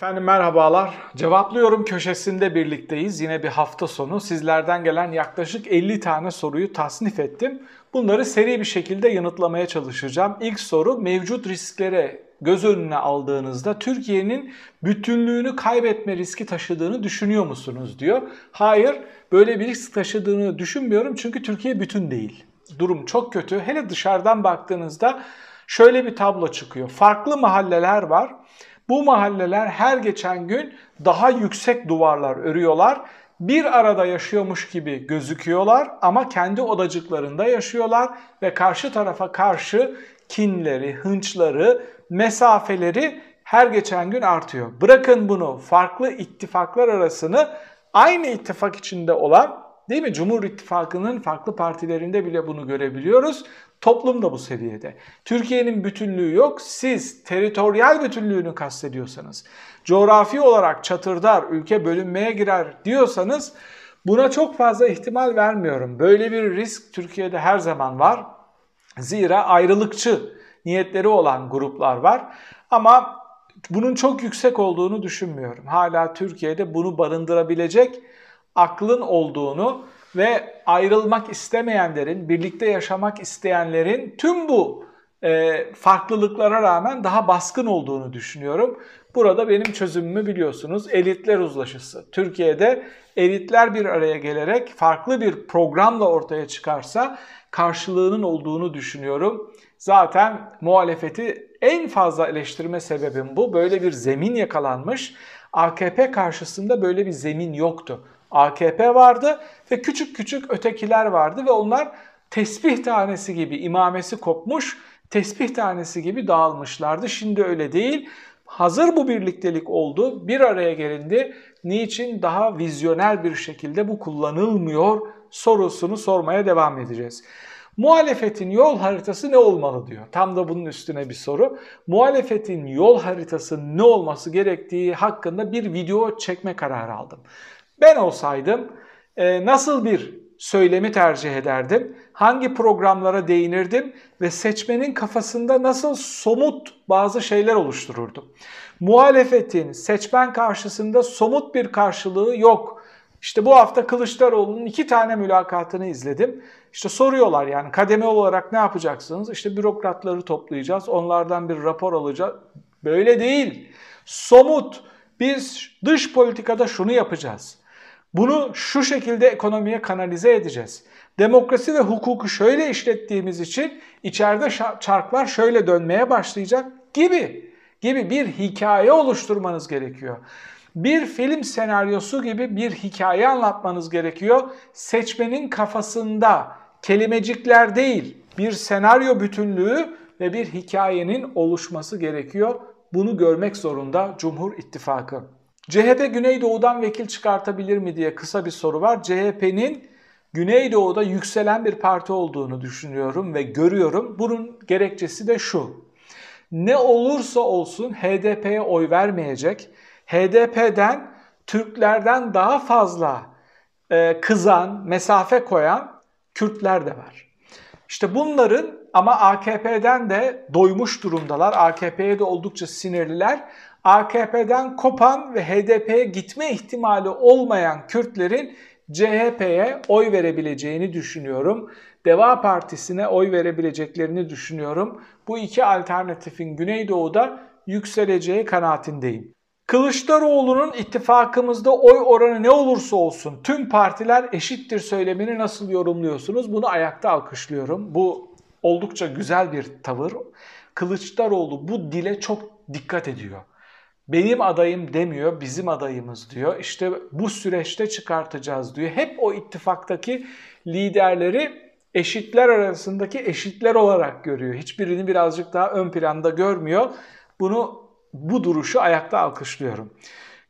Efendim merhabalar. Cevaplıyorum köşesinde birlikteyiz. Yine bir hafta sonu sizlerden gelen yaklaşık 50 tane soruyu tasnif ettim. Bunları seri bir şekilde yanıtlamaya çalışacağım. İlk soru mevcut risklere göz önüne aldığınızda Türkiye'nin bütünlüğünü kaybetme riski taşıdığını düşünüyor musunuz diyor. Hayır, böyle bir risk taşıdığını düşünmüyorum çünkü Türkiye bütün değil. Durum çok kötü. Hele dışarıdan baktığınızda şöyle bir tablo çıkıyor. Farklı mahalleler var bu mahalleler her geçen gün daha yüksek duvarlar örüyorlar. Bir arada yaşıyormuş gibi gözüküyorlar ama kendi odacıklarında yaşıyorlar ve karşı tarafa karşı kinleri, hınçları, mesafeleri her geçen gün artıyor. Bırakın bunu farklı ittifaklar arasını aynı ittifak içinde olan değil mi? Cumhur İttifakı'nın farklı partilerinde bile bunu görebiliyoruz. Toplum da bu seviyede. Türkiye'nin bütünlüğü yok. Siz teritoryal bütünlüğünü kastediyorsanız, coğrafi olarak çatırdar, ülke bölünmeye girer diyorsanız buna çok fazla ihtimal vermiyorum. Böyle bir risk Türkiye'de her zaman var. Zira ayrılıkçı niyetleri olan gruplar var. Ama bunun çok yüksek olduğunu düşünmüyorum. Hala Türkiye'de bunu barındırabilecek aklın olduğunu ve ayrılmak istemeyenlerin, birlikte yaşamak isteyenlerin tüm bu e, farklılıklara rağmen daha baskın olduğunu düşünüyorum. Burada benim çözümümü biliyorsunuz elitler uzlaşısı. Türkiye'de elitler bir araya gelerek farklı bir programla ortaya çıkarsa karşılığının olduğunu düşünüyorum. Zaten muhalefeti en fazla eleştirme sebebim bu. Böyle bir zemin yakalanmış. AKP karşısında böyle bir zemin yoktu. AKP vardı ve küçük küçük ötekiler vardı ve onlar tesbih tanesi gibi imamesi kopmuş, tesbih tanesi gibi dağılmışlardı. Şimdi öyle değil. Hazır bu birliktelik oldu, bir araya gelindi. Niçin daha vizyoner bir şekilde bu kullanılmıyor sorusunu sormaya devam edeceğiz. Muhalefetin yol haritası ne olmalı diyor. Tam da bunun üstüne bir soru. Muhalefetin yol haritası ne olması gerektiği hakkında bir video çekme kararı aldım. Ben olsaydım e, nasıl bir söylemi tercih ederdim? Hangi programlara değinirdim ve seçmenin kafasında nasıl somut bazı şeyler oluştururdum? Muhalefetin seçmen karşısında somut bir karşılığı yok. İşte bu hafta Kılıçdaroğlu'nun iki tane mülakatını izledim. İşte soruyorlar yani kademe olarak ne yapacaksınız? İşte bürokratları toplayacağız, onlardan bir rapor alacağız. Böyle değil. Somut. Biz dış politikada şunu yapacağız. Bunu şu şekilde ekonomiye kanalize edeceğiz. Demokrasi ve hukuku şöyle işlettiğimiz için içeride çarklar şöyle dönmeye başlayacak gibi gibi bir hikaye oluşturmanız gerekiyor. Bir film senaryosu gibi bir hikaye anlatmanız gerekiyor. Seçmenin kafasında kelimecikler değil, bir senaryo bütünlüğü ve bir hikayenin oluşması gerekiyor. Bunu görmek zorunda Cumhur İttifakı. CHP Güneydoğu'dan vekil çıkartabilir mi diye kısa bir soru var. CHP'nin Güneydoğu'da yükselen bir parti olduğunu düşünüyorum ve görüyorum. Bunun gerekçesi de şu. Ne olursa olsun HDP'ye oy vermeyecek. HDP'den Türklerden daha fazla e, kızan, mesafe koyan Kürtler de var. İşte bunların ama AKP'den de doymuş durumdalar. AKP'ye de oldukça sinirliler. AKP'den kopan ve HDP'ye gitme ihtimali olmayan Kürtlerin CHP'ye oy verebileceğini düşünüyorum. Deva Partisi'ne oy verebileceklerini düşünüyorum. Bu iki alternatifin Güneydoğu'da yükseleceği kanaatindeyim. Kılıçdaroğlu'nun ittifakımızda oy oranı ne olursa olsun tüm partiler eşittir söylemini nasıl yorumluyorsunuz? Bunu ayakta alkışlıyorum. Bu oldukça güzel bir tavır. Kılıçdaroğlu bu dile çok dikkat ediyor benim adayım demiyor, bizim adayımız diyor. İşte bu süreçte çıkartacağız diyor. Hep o ittifaktaki liderleri eşitler arasındaki eşitler olarak görüyor. Hiçbirini birazcık daha ön planda görmüyor. Bunu bu duruşu ayakta alkışlıyorum.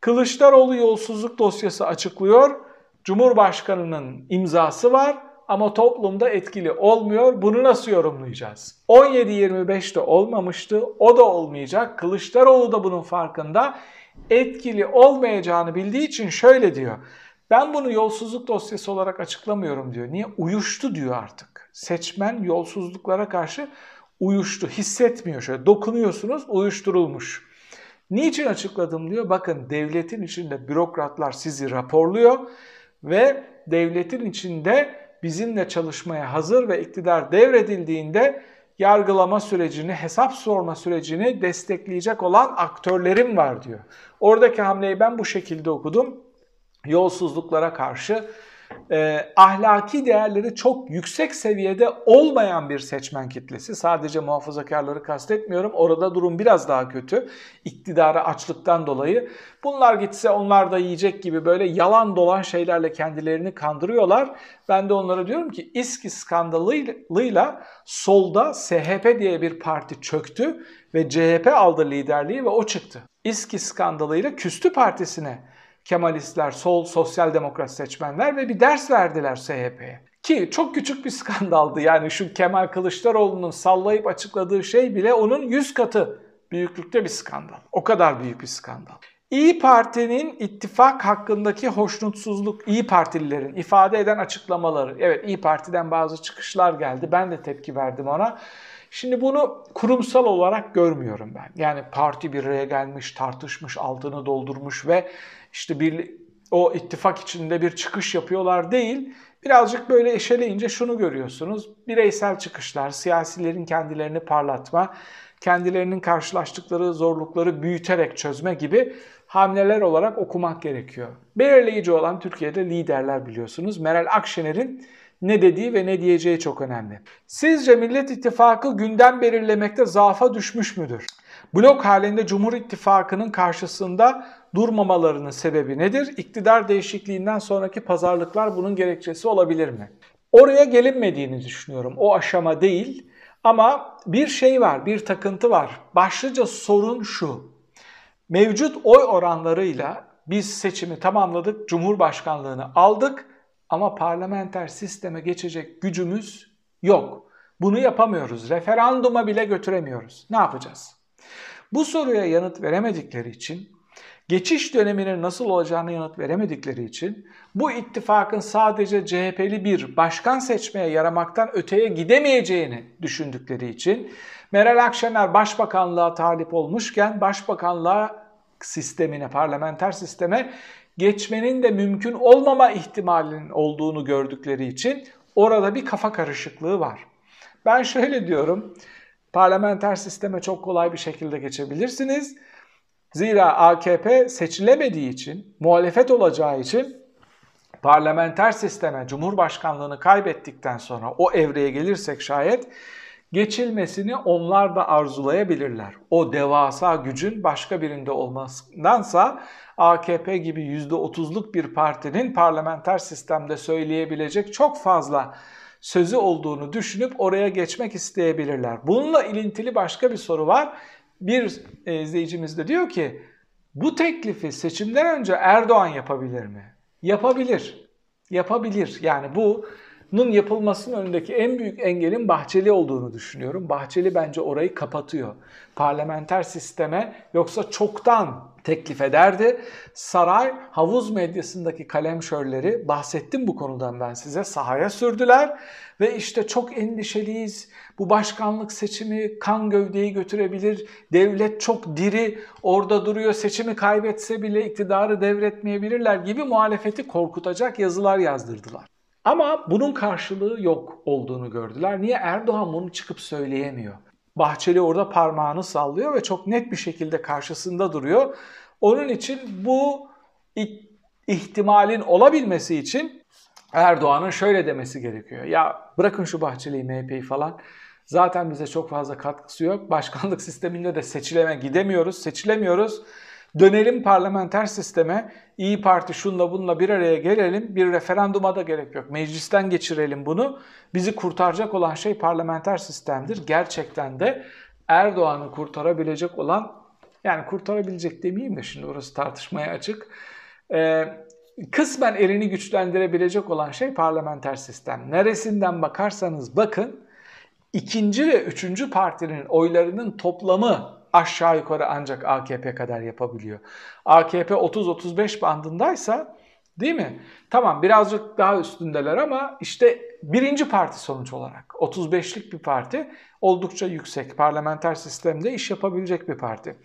Kılıçdaroğlu yolsuzluk dosyası açıklıyor. Cumhurbaşkanının imzası var ama toplumda etkili olmuyor. Bunu nasıl yorumlayacağız? 17-25'te olmamıştı, o da olmayacak. Kılıçdaroğlu da bunun farkında. Etkili olmayacağını bildiği için şöyle diyor. Ben bunu yolsuzluk dosyası olarak açıklamıyorum diyor. Niye? Uyuştu diyor artık. Seçmen yolsuzluklara karşı uyuştu, hissetmiyor şöyle. Dokunuyorsunuz, uyuşturulmuş. Niçin açıkladım diyor. Bakın devletin içinde bürokratlar sizi raporluyor ve devletin içinde bizimle çalışmaya hazır ve iktidar devredildiğinde yargılama sürecini, hesap sorma sürecini destekleyecek olan aktörlerim var diyor. Oradaki hamleyi ben bu şekilde okudum. Yolsuzluklara karşı e, ahlaki değerleri çok yüksek seviyede olmayan bir seçmen kitlesi. Sadece muhafazakarları kastetmiyorum. Orada durum biraz daha kötü. İktidara açlıktan dolayı. Bunlar gitse onlar da yiyecek gibi böyle yalan dolan şeylerle kendilerini kandırıyorlar. Ben de onlara diyorum ki İSKİ skandalıyla solda SHP diye bir parti çöktü ve CHP aldı liderliği ve o çıktı. İSKİ skandalıyla küstü partisine Kemalistler, sol, sosyal demokrat seçmenler ve bir ders verdiler SHP'ye. Ki çok küçük bir skandaldı yani şu Kemal Kılıçdaroğlu'nun sallayıp açıkladığı şey bile onun 100 katı büyüklükte bir skandal. O kadar büyük bir skandal. İyi Parti'nin ittifak hakkındaki hoşnutsuzluk, İyi Partililerin ifade eden açıklamaları. Evet İyi Parti'den bazı çıkışlar geldi. Ben de tepki verdim ona. Şimdi bunu kurumsal olarak görmüyorum ben. Yani parti bir araya gelmiş, tartışmış, altını doldurmuş ve işte bir o ittifak içinde bir çıkış yapıyorlar değil. Birazcık böyle eşeleyince şunu görüyorsunuz. Bireysel çıkışlar, siyasilerin kendilerini parlatma, kendilerinin karşılaştıkları zorlukları büyüterek çözme gibi hamleler olarak okumak gerekiyor. Belirleyici olan Türkiye'de liderler biliyorsunuz. Meral Akşener'in ne dediği ve ne diyeceği çok önemli. Sizce Millet İttifakı gündem belirlemekte zaafa düşmüş müdür? Blok halinde Cumhur İttifakı'nın karşısında durmamalarının sebebi nedir? İktidar değişikliğinden sonraki pazarlıklar bunun gerekçesi olabilir mi? Oraya gelinmediğini düşünüyorum. O aşama değil. Ama bir şey var, bir takıntı var. Başlıca sorun şu. Mevcut oy oranlarıyla biz seçimi tamamladık, Cumhurbaşkanlığını aldık ama parlamenter sisteme geçecek gücümüz yok. Bunu yapamıyoruz. Referanduma bile götüremiyoruz. Ne yapacağız? Bu soruya yanıt veremedikleri için, geçiş döneminin nasıl olacağını yanıt veremedikleri için bu ittifakın sadece CHP'li bir başkan seçmeye yaramaktan öteye gidemeyeceğini düşündükleri için Meral Akşener başbakanlığa talip olmuşken başbakanlığa sistemine, parlamenter sisteme geçmenin de mümkün olmama ihtimalinin olduğunu gördükleri için orada bir kafa karışıklığı var. Ben şöyle diyorum, parlamenter sisteme çok kolay bir şekilde geçebilirsiniz. Zira AKP seçilemediği için, muhalefet olacağı için parlamenter sisteme, cumhurbaşkanlığını kaybettikten sonra o evreye gelirsek şayet geçilmesini onlar da arzulayabilirler. O devasa gücün başka birinde olmasındansa AKP gibi %30'luk bir partinin parlamenter sistemde söyleyebilecek çok fazla sözü olduğunu düşünüp oraya geçmek isteyebilirler. Bununla ilintili başka bir soru var. Bir e, izleyicimiz de diyor ki bu teklifi seçimden önce Erdoğan yapabilir mi? Yapabilir. Yapabilir. Yani bu bunun yapılmasının önündeki en büyük engelin Bahçeli olduğunu düşünüyorum. Bahçeli bence orayı kapatıyor. Parlamenter sisteme yoksa çoktan teklif ederdi. Saray havuz medyasındaki kalemşörleri bahsettim bu konudan ben size sahaya sürdüler ve işte çok endişeliyiz. Bu başkanlık seçimi kan gövdeyi götürebilir. Devlet çok diri orada duruyor. Seçimi kaybetse bile iktidarı devretmeyebilirler gibi muhalefeti korkutacak yazılar yazdırdılar. Ama bunun karşılığı yok olduğunu gördüler. Niye Erdoğan bunu çıkıp söyleyemiyor? Bahçeli orada parmağını sallıyor ve çok net bir şekilde karşısında duruyor. Onun için bu ihtimalin olabilmesi için Erdoğan'ın şöyle demesi gerekiyor. Ya bırakın şu Bahçeli'yi, MHP'yi falan. Zaten bize çok fazla katkısı yok. Başkanlık sisteminde de seçileme gidemiyoruz, seçilemiyoruz. Dönelim parlamenter sisteme. İyi Parti şunla bununla bir araya gelelim. Bir referanduma da gerek yok. Meclisten geçirelim bunu. Bizi kurtaracak olan şey parlamenter sistemdir. Gerçekten de Erdoğan'ı kurtarabilecek olan yani kurtarabilecek demeyeyim de şimdi orası tartışmaya açık. Ee, kısmen elini güçlendirebilecek olan şey parlamenter sistem. Neresinden bakarsanız bakın ikinci ve üçüncü partinin oylarının toplamı aşağı yukarı ancak AKP kadar yapabiliyor. AKP 30-35 bandındaysa değil mi? Tamam birazcık daha üstündeler ama işte birinci parti sonuç olarak 35'lik bir parti oldukça yüksek parlamenter sistemde iş yapabilecek bir parti.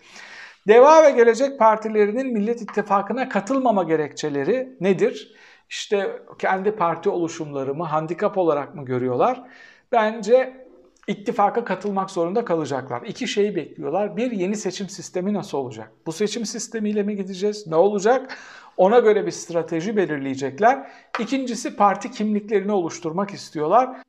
Deva ve Gelecek Partilerinin Millet İttifakı'na katılmama gerekçeleri nedir? İşte kendi parti oluşumları mı, handikap olarak mı görüyorlar? Bence ittifaka katılmak zorunda kalacaklar. İki şeyi bekliyorlar. Bir, yeni seçim sistemi nasıl olacak? Bu seçim sistemiyle mi gideceğiz? Ne olacak? Ona göre bir strateji belirleyecekler. İkincisi parti kimliklerini oluşturmak istiyorlar.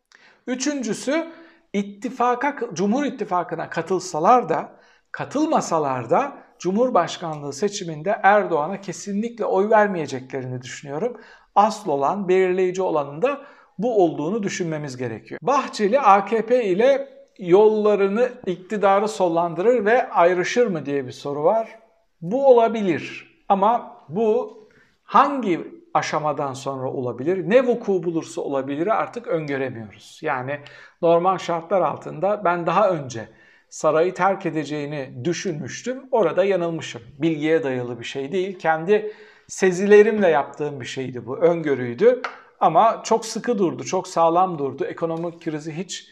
Üçüncüsü ittifaka, Cumhur İttifakı'na katılsalar da katılmasalar da Cumhurbaşkanlığı seçiminde Erdoğan'a kesinlikle oy vermeyeceklerini düşünüyorum. Asıl olan, belirleyici olanın da bu olduğunu düşünmemiz gerekiyor. Bahçeli AKP ile yollarını iktidarı sollandırır ve ayrışır mı diye bir soru var. Bu olabilir ama bu hangi aşamadan sonra olabilir, ne vuku bulursa olabilir artık öngöremiyoruz. Yani normal şartlar altında ben daha önce sarayı terk edeceğini düşünmüştüm. Orada yanılmışım. Bilgiye dayalı bir şey değil. Kendi sezilerimle yaptığım bir şeydi bu. Öngörüydü. Ama çok sıkı durdu, çok sağlam durdu. Ekonomik krizi hiç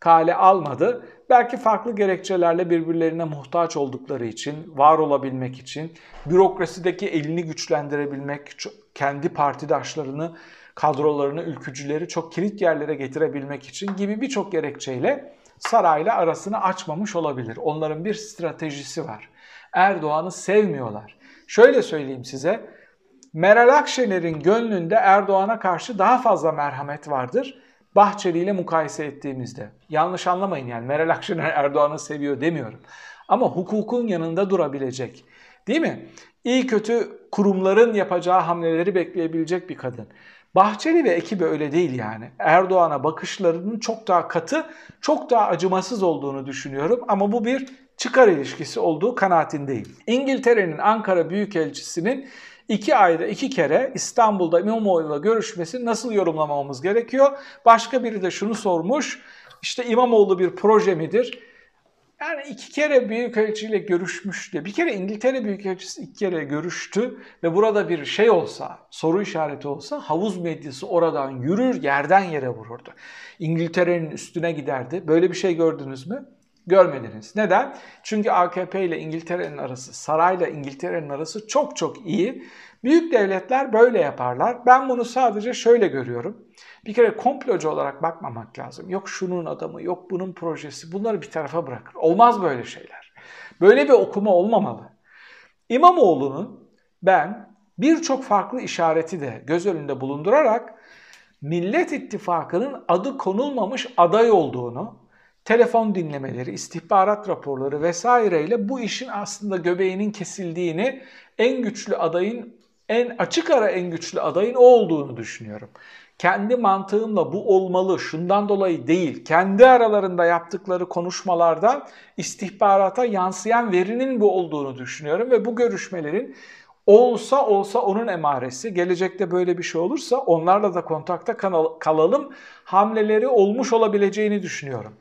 kale almadı. Belki farklı gerekçelerle birbirlerine muhtaç oldukları için, var olabilmek için, bürokrasideki elini güçlendirebilmek, kendi partidaşlarını, kadrolarını, ülkücüleri çok kilit yerlere getirebilmek için gibi birçok gerekçeyle sarayla arasını açmamış olabilir. Onların bir stratejisi var. Erdoğan'ı sevmiyorlar. Şöyle söyleyeyim size. Meral Akşener'in gönlünde Erdoğan'a karşı daha fazla merhamet vardır. Bahçeli ile mukayese ettiğimizde. Yanlış anlamayın yani Meral Akşener Erdoğan'ı seviyor demiyorum. Ama hukukun yanında durabilecek. Değil mi? İyi kötü kurumların yapacağı hamleleri bekleyebilecek bir kadın. Bahçeli ve ekibi öyle değil yani. Erdoğan'a bakışlarının çok daha katı, çok daha acımasız olduğunu düşünüyorum ama bu bir çıkar ilişkisi olduğu kanaatindeyim. İngiltere'nin Ankara Büyükelçisi'nin iki ayda iki kere İstanbul'da İmamoğlu'yla görüşmesi nasıl yorumlamamız gerekiyor? Başka biri de şunu sormuş, işte İmamoğlu bir proje midir? Yani iki kere Büyükelçiyle görüşmüş diye. Bir kere İngiltere Büyükelçisi iki kere görüştü ve burada bir şey olsa, soru işareti olsa havuz medyası oradan yürür yerden yere vururdu. İngiltere'nin üstüne giderdi. Böyle bir şey gördünüz mü? Görmediniz. Neden? Çünkü AKP ile İngiltere'nin arası, sarayla İngiltere'nin arası çok çok iyi. Büyük devletler böyle yaparlar. Ben bunu sadece şöyle görüyorum. Bir kere komplocu olarak bakmamak lazım. Yok şunun adamı, yok bunun projesi. Bunları bir tarafa bırakır. Olmaz böyle şeyler. Böyle bir okuma olmamalı. İmamoğlu'nun ben birçok farklı işareti de göz önünde bulundurarak Millet İttifakı'nın adı konulmamış aday olduğunu, telefon dinlemeleri, istihbarat raporları vesaireyle bu işin aslında göbeğinin kesildiğini, en güçlü adayın, en açık ara en güçlü adayın o olduğunu düşünüyorum. Kendi mantığımla bu olmalı, şundan dolayı değil, kendi aralarında yaptıkları konuşmalarda istihbarata yansıyan verinin bu olduğunu düşünüyorum ve bu görüşmelerin olsa olsa onun emaresi, gelecekte böyle bir şey olursa onlarla da kontakta kalalım, hamleleri olmuş olabileceğini düşünüyorum.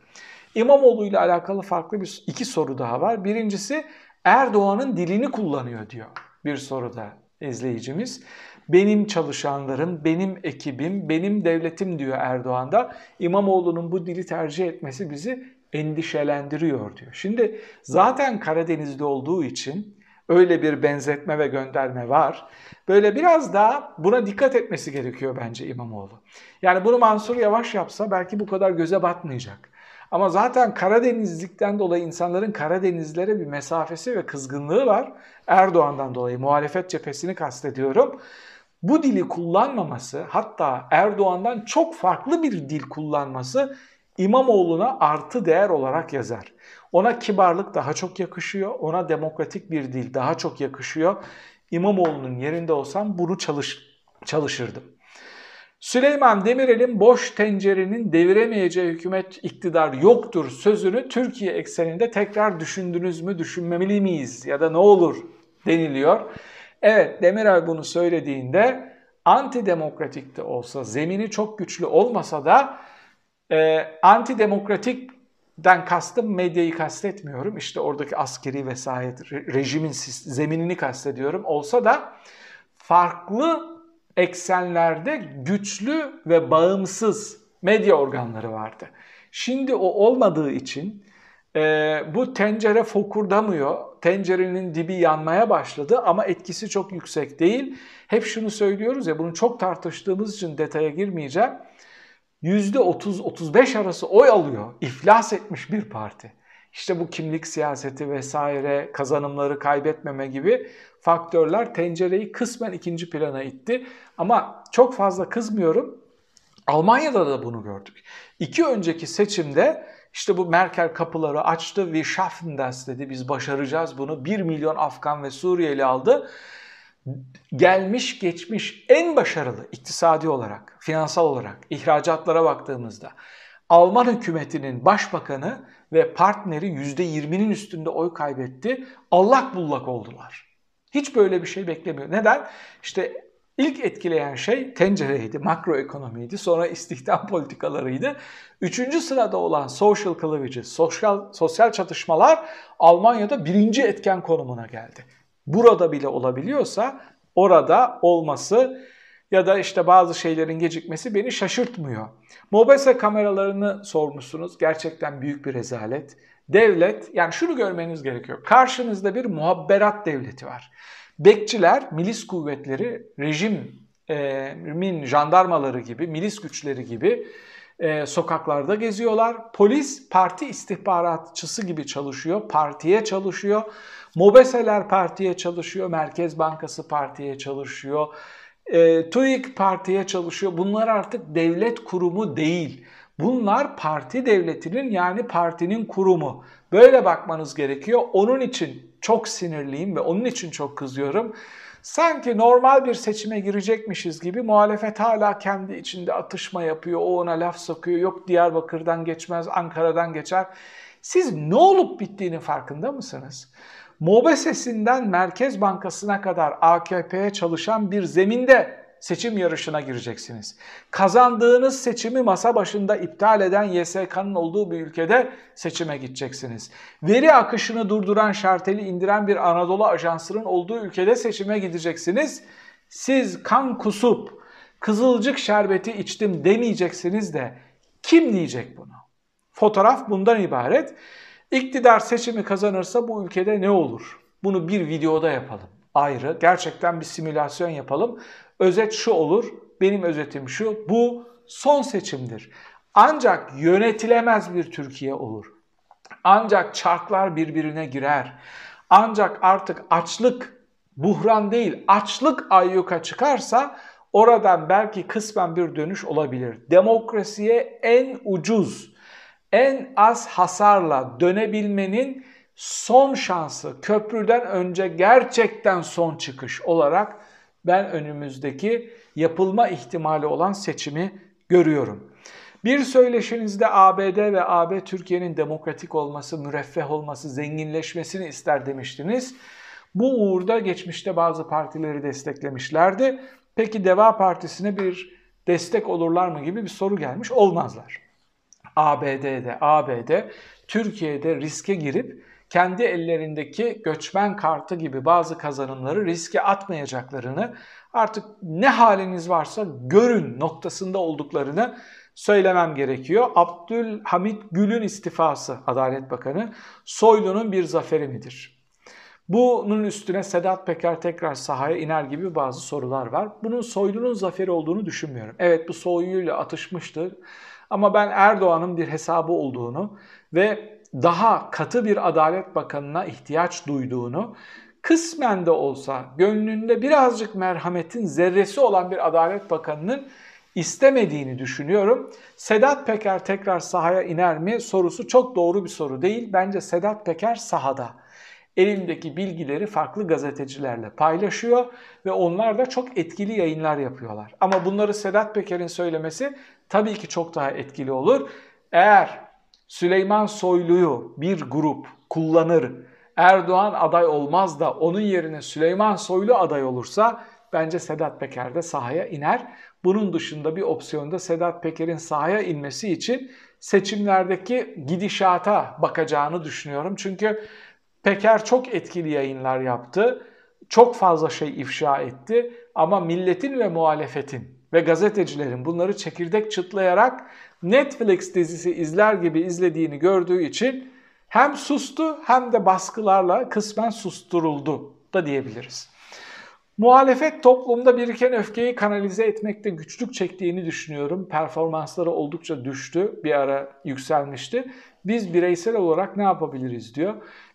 İmamoğlu ile alakalı farklı bir iki soru daha var. Birincisi Erdoğan'ın dilini kullanıyor diyor bir soruda izleyicimiz benim çalışanlarım, benim ekibim, benim devletim diyor Erdoğan da. İmamoğlu'nun bu dili tercih etmesi bizi endişelendiriyor diyor. Şimdi zaten Karadeniz'de olduğu için öyle bir benzetme ve gönderme var. Böyle biraz daha buna dikkat etmesi gerekiyor bence İmamoğlu. Yani bunu Mansur Yavaş yapsa belki bu kadar göze batmayacak. Ama zaten Karadenizlikten dolayı insanların Karadenizlere bir mesafesi ve kızgınlığı var. Erdoğan'dan dolayı muhalefet cephesini kastediyorum bu dili kullanmaması hatta Erdoğan'dan çok farklı bir dil kullanması İmamoğlu'na artı değer olarak yazar. Ona kibarlık daha çok yakışıyor, ona demokratik bir dil daha çok yakışıyor. İmamoğlu'nun yerinde olsam bunu çalış, çalışırdım. Süleyman Demirel'in boş tencerenin deviremeyeceği hükümet iktidar yoktur sözünü Türkiye ekseninde tekrar düşündünüz mü, düşünmemeli miyiz ya da ne olur deniliyor. Evet Demirel bunu söylediğinde antidemokratik de olsa, zemini çok güçlü olmasa da e, antidemokratikten kastım medyayı kastetmiyorum. İşte oradaki askeri vesayet, rejimin zeminini kastediyorum. Olsa da farklı eksenlerde güçlü ve bağımsız medya organları vardı. Şimdi o olmadığı için e, bu tencere fokurdamıyor Tencerenin dibi yanmaya başladı ama etkisi çok yüksek değil. Hep şunu söylüyoruz ya bunu çok tartıştığımız için detaya girmeyeceğim. %30-35 arası oy alıyor. İflas etmiş bir parti. İşte bu kimlik siyaseti vesaire kazanımları kaybetmeme gibi faktörler tencereyi kısmen ikinci plana itti. Ama çok fazla kızmıyorum. Almanya'da da bunu gördük. İki önceki seçimde işte bu Merkel kapıları açtı. We schaffen das dedi. Biz başaracağız bunu. 1 milyon Afgan ve Suriyeli aldı. Gelmiş geçmiş en başarılı iktisadi olarak, finansal olarak ihracatlara baktığımızda Alman hükümetinin başbakanı ve partneri %20'nin üstünde oy kaybetti. Allak bullak oldular. Hiç böyle bir şey beklemiyor. Neden? İşte ilk etkileyen şey tencereydi, makroekonomiydi, sonra istihdam politikalarıydı. Üçüncü sırada olan social cleavages, sosyal, sosyal çatışmalar Almanya'da birinci etken konumuna geldi. Burada bile olabiliyorsa orada olması ya da işte bazı şeylerin gecikmesi beni şaşırtmıyor. Mobese kameralarını sormuşsunuz. Gerçekten büyük bir rezalet. Devlet, yani şunu görmeniz gerekiyor. Karşınızda bir muhabberat devleti var. Bekçiler, milis kuvvetleri, rejimin jandarmaları gibi, milis güçleri gibi e, sokaklarda geziyorlar. Polis parti istihbaratçısı gibi çalışıyor, partiye çalışıyor. Mobeseler partiye çalışıyor, Merkez Bankası partiye çalışıyor. E, TÜİK partiye çalışıyor. Bunlar artık devlet kurumu değil. Bunlar parti devletinin yani partinin kurumu. Böyle bakmanız gerekiyor. Onun için çok sinirliyim ve onun için çok kızıyorum. Sanki normal bir seçime girecekmişiz gibi muhalefet hala kendi içinde atışma yapıyor. O ona laf sokuyor. Yok Diyarbakır'dan geçmez, Ankara'dan geçer. Siz ne olup bittiğinin farkında mısınız? MOBESE'sinden Merkez Bankası'na kadar AKP'ye çalışan bir zeminde seçim yarışına gireceksiniz. Kazandığınız seçimi masa başında iptal eden YSK'nın olduğu bir ülkede seçime gideceksiniz. Veri akışını durduran şarteli indiren bir Anadolu Ajansı'nın olduğu ülkede seçime gideceksiniz. Siz kan kusup kızılcık şerbeti içtim demeyeceksiniz de kim diyecek bunu? Fotoğraf bundan ibaret. İktidar seçimi kazanırsa bu ülkede ne olur? Bunu bir videoda yapalım. Ayrı. Gerçekten bir simülasyon yapalım. Özet şu olur. Benim özetim şu. Bu son seçimdir. Ancak yönetilemez bir Türkiye olur. Ancak çarklar birbirine girer. Ancak artık açlık buhran değil açlık ayyuka çıkarsa oradan belki kısmen bir dönüş olabilir. Demokrasiye en ucuz, en az hasarla dönebilmenin son şansı, köprüden önce gerçekten son çıkış olarak ben önümüzdeki yapılma ihtimali olan seçimi görüyorum. Bir söyleşinizde ABD ve AB Türkiye'nin demokratik olması, müreffeh olması, zenginleşmesini ister demiştiniz. Bu uğurda geçmişte bazı partileri desteklemişlerdi. Peki Deva Partisi'ne bir destek olurlar mı gibi bir soru gelmiş. Olmazlar. ABD'de, ABD Türkiye'de riske girip kendi ellerindeki göçmen kartı gibi bazı kazanımları riske atmayacaklarını artık ne haliniz varsa görün noktasında olduklarını söylemem gerekiyor. Abdülhamit Gül'ün istifası Adalet Bakanı Soylu'nun bir zaferi midir? Bunun üstüne Sedat Peker tekrar sahaya iner gibi bazı sorular var. Bunun Soylu'nun zaferi olduğunu düşünmüyorum. Evet bu Soylu'yla atışmıştı ama ben Erdoğan'ın bir hesabı olduğunu ve daha katı bir Adalet Bakanı'na ihtiyaç duyduğunu, kısmen de olsa gönlünde birazcık merhametin zerresi olan bir Adalet Bakanı'nın istemediğini düşünüyorum. Sedat Peker tekrar sahaya iner mi sorusu çok doğru bir soru değil. Bence Sedat Peker sahada. Elindeki bilgileri farklı gazetecilerle paylaşıyor ve onlar da çok etkili yayınlar yapıyorlar. Ama bunları Sedat Peker'in söylemesi tabii ki çok daha etkili olur. Eğer Süleyman Soylu'yu bir grup kullanır, Erdoğan aday olmaz da onun yerine Süleyman Soylu aday olursa bence Sedat Peker de sahaya iner. Bunun dışında bir opsiyonda Sedat Peker'in sahaya inmesi için seçimlerdeki gidişata bakacağını düşünüyorum. Çünkü Peker çok etkili yayınlar yaptı. Çok fazla şey ifşa etti ama milletin ve muhalefetin ve gazetecilerin bunları çekirdek çıtlayarak Netflix dizisi izler gibi izlediğini gördüğü için Hem sustu hem de baskılarla kısmen susturuldu da diyebiliriz. Muhalefet toplumda biriken öfkeyi kanalize etmekte güçlük çektiğini düşünüyorum. Performansları oldukça düştü. Bir ara yükselmişti. Biz bireysel olarak ne yapabiliriz diyor.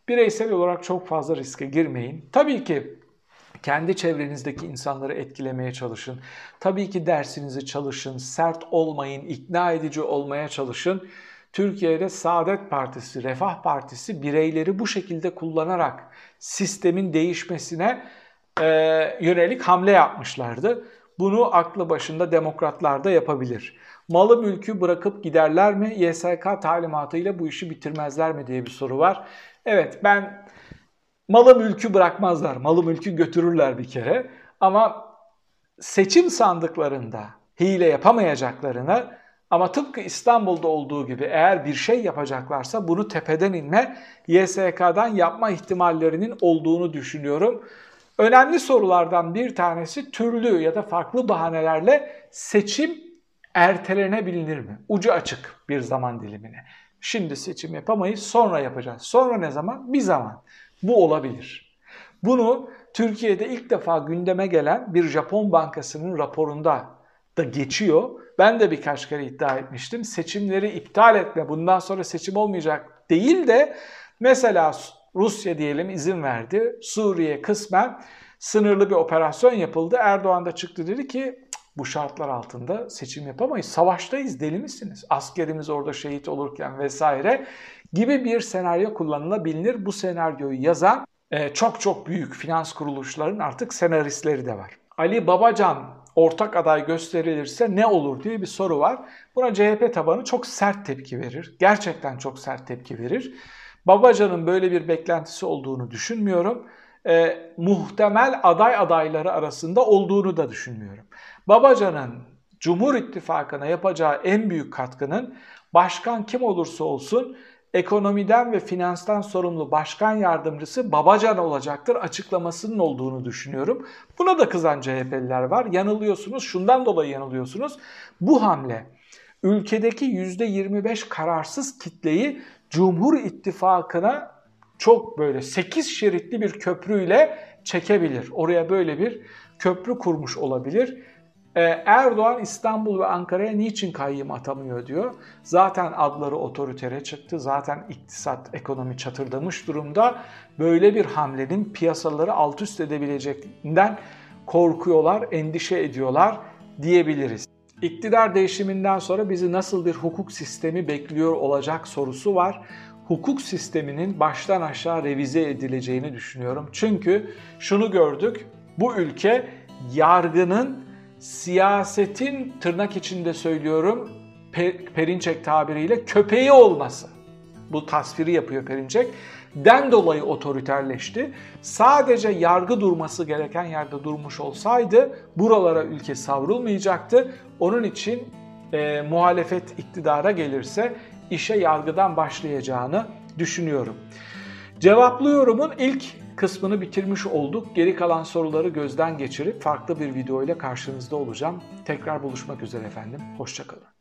Bireysel olarak çok fazla riske girmeyin. Tabii ki kendi çevrenizdeki insanları etkilemeye çalışın. Tabii ki dersinizi çalışın, sert olmayın, ikna edici olmaya çalışın. Türkiye'de Saadet Partisi, Refah Partisi bireyleri bu şekilde kullanarak sistemin değişmesine e, yönelik hamle yapmışlardı. Bunu aklı başında demokratlar da yapabilir. Malı mülkü bırakıp giderler mi? YSK talimatıyla bu işi bitirmezler mi diye bir soru var. Evet ben malı mülkü bırakmazlar. Malı mülkü götürürler bir kere. Ama seçim sandıklarında hile yapamayacaklarını ama tıpkı İstanbul'da olduğu gibi eğer bir şey yapacaklarsa bunu tepeden inme YSK'dan yapma ihtimallerinin olduğunu düşünüyorum. Önemli sorulardan bir tanesi türlü ya da farklı bahanelerle seçim ertelenebilir mi? Ucu açık bir zaman dilimine. Şimdi seçim yapamayız, sonra yapacağız. Sonra ne zaman? Bir zaman. Bu olabilir. Bunu Türkiye'de ilk defa gündeme gelen bir Japon bankasının raporunda da geçiyor. Ben de birkaç kere iddia etmiştim. Seçimleri iptal etme, bundan sonra seçim olmayacak değil de mesela Rusya diyelim izin verdi. Suriye kısmen sınırlı bir operasyon yapıldı. Erdoğan da çıktı dedi ki bu şartlar altında seçim yapamayız. Savaştayız deli misiniz? Askerimiz orada şehit olurken vesaire gibi bir senaryo kullanılabilir. Bu senaryoyu yazan e, çok çok büyük finans kuruluşların artık senaristleri de var. Ali Babacan ortak aday gösterilirse ne olur diye bir soru var. Buna CHP tabanı çok sert tepki verir. Gerçekten çok sert tepki verir. Babacan'ın böyle bir beklentisi olduğunu düşünmüyorum. E, muhtemel aday adayları arasında olduğunu da düşünmüyorum. Babacan'ın Cumhur İttifakı'na yapacağı en büyük katkının başkan kim olursa olsun ekonomiden ve finanstan sorumlu başkan yardımcısı Babacan olacaktır açıklamasının olduğunu düşünüyorum. Buna da kızan CHP'liler var. Yanılıyorsunuz. Şundan dolayı yanılıyorsunuz. Bu hamle ülkedeki %25 kararsız kitleyi Cumhur İttifakı'na çok böyle 8 şeritli bir köprüyle çekebilir. Oraya böyle bir köprü kurmuş olabilir. Ee, Erdoğan İstanbul ve Ankara'ya niçin kayyım atamıyor diyor. Zaten adları otoritere çıktı. Zaten iktisat, ekonomi çatırdamış durumda. Böyle bir hamlenin piyasaları alt üst edebileceğinden korkuyorlar, endişe ediyorlar diyebiliriz. İktidar değişiminden sonra bizi nasıl bir hukuk sistemi bekliyor olacak sorusu var. Hukuk sisteminin baştan aşağı revize edileceğini düşünüyorum. Çünkü şunu gördük. Bu ülke yargının siyasetin tırnak içinde söylüyorum Perinçek tabiriyle köpeği olması. Bu tasviri yapıyor Perinçek. Den dolayı otoriterleşti. Sadece yargı durması gereken yerde durmuş olsaydı buralara ülke savrulmayacaktı. Onun için e, muhalefet iktidara gelirse işe yargıdan başlayacağını düşünüyorum. Cevaplı yorumun ilk kısmını bitirmiş olduk. Geri kalan soruları gözden geçirip farklı bir video ile karşınızda olacağım. Tekrar buluşmak üzere efendim. Hoşçakalın.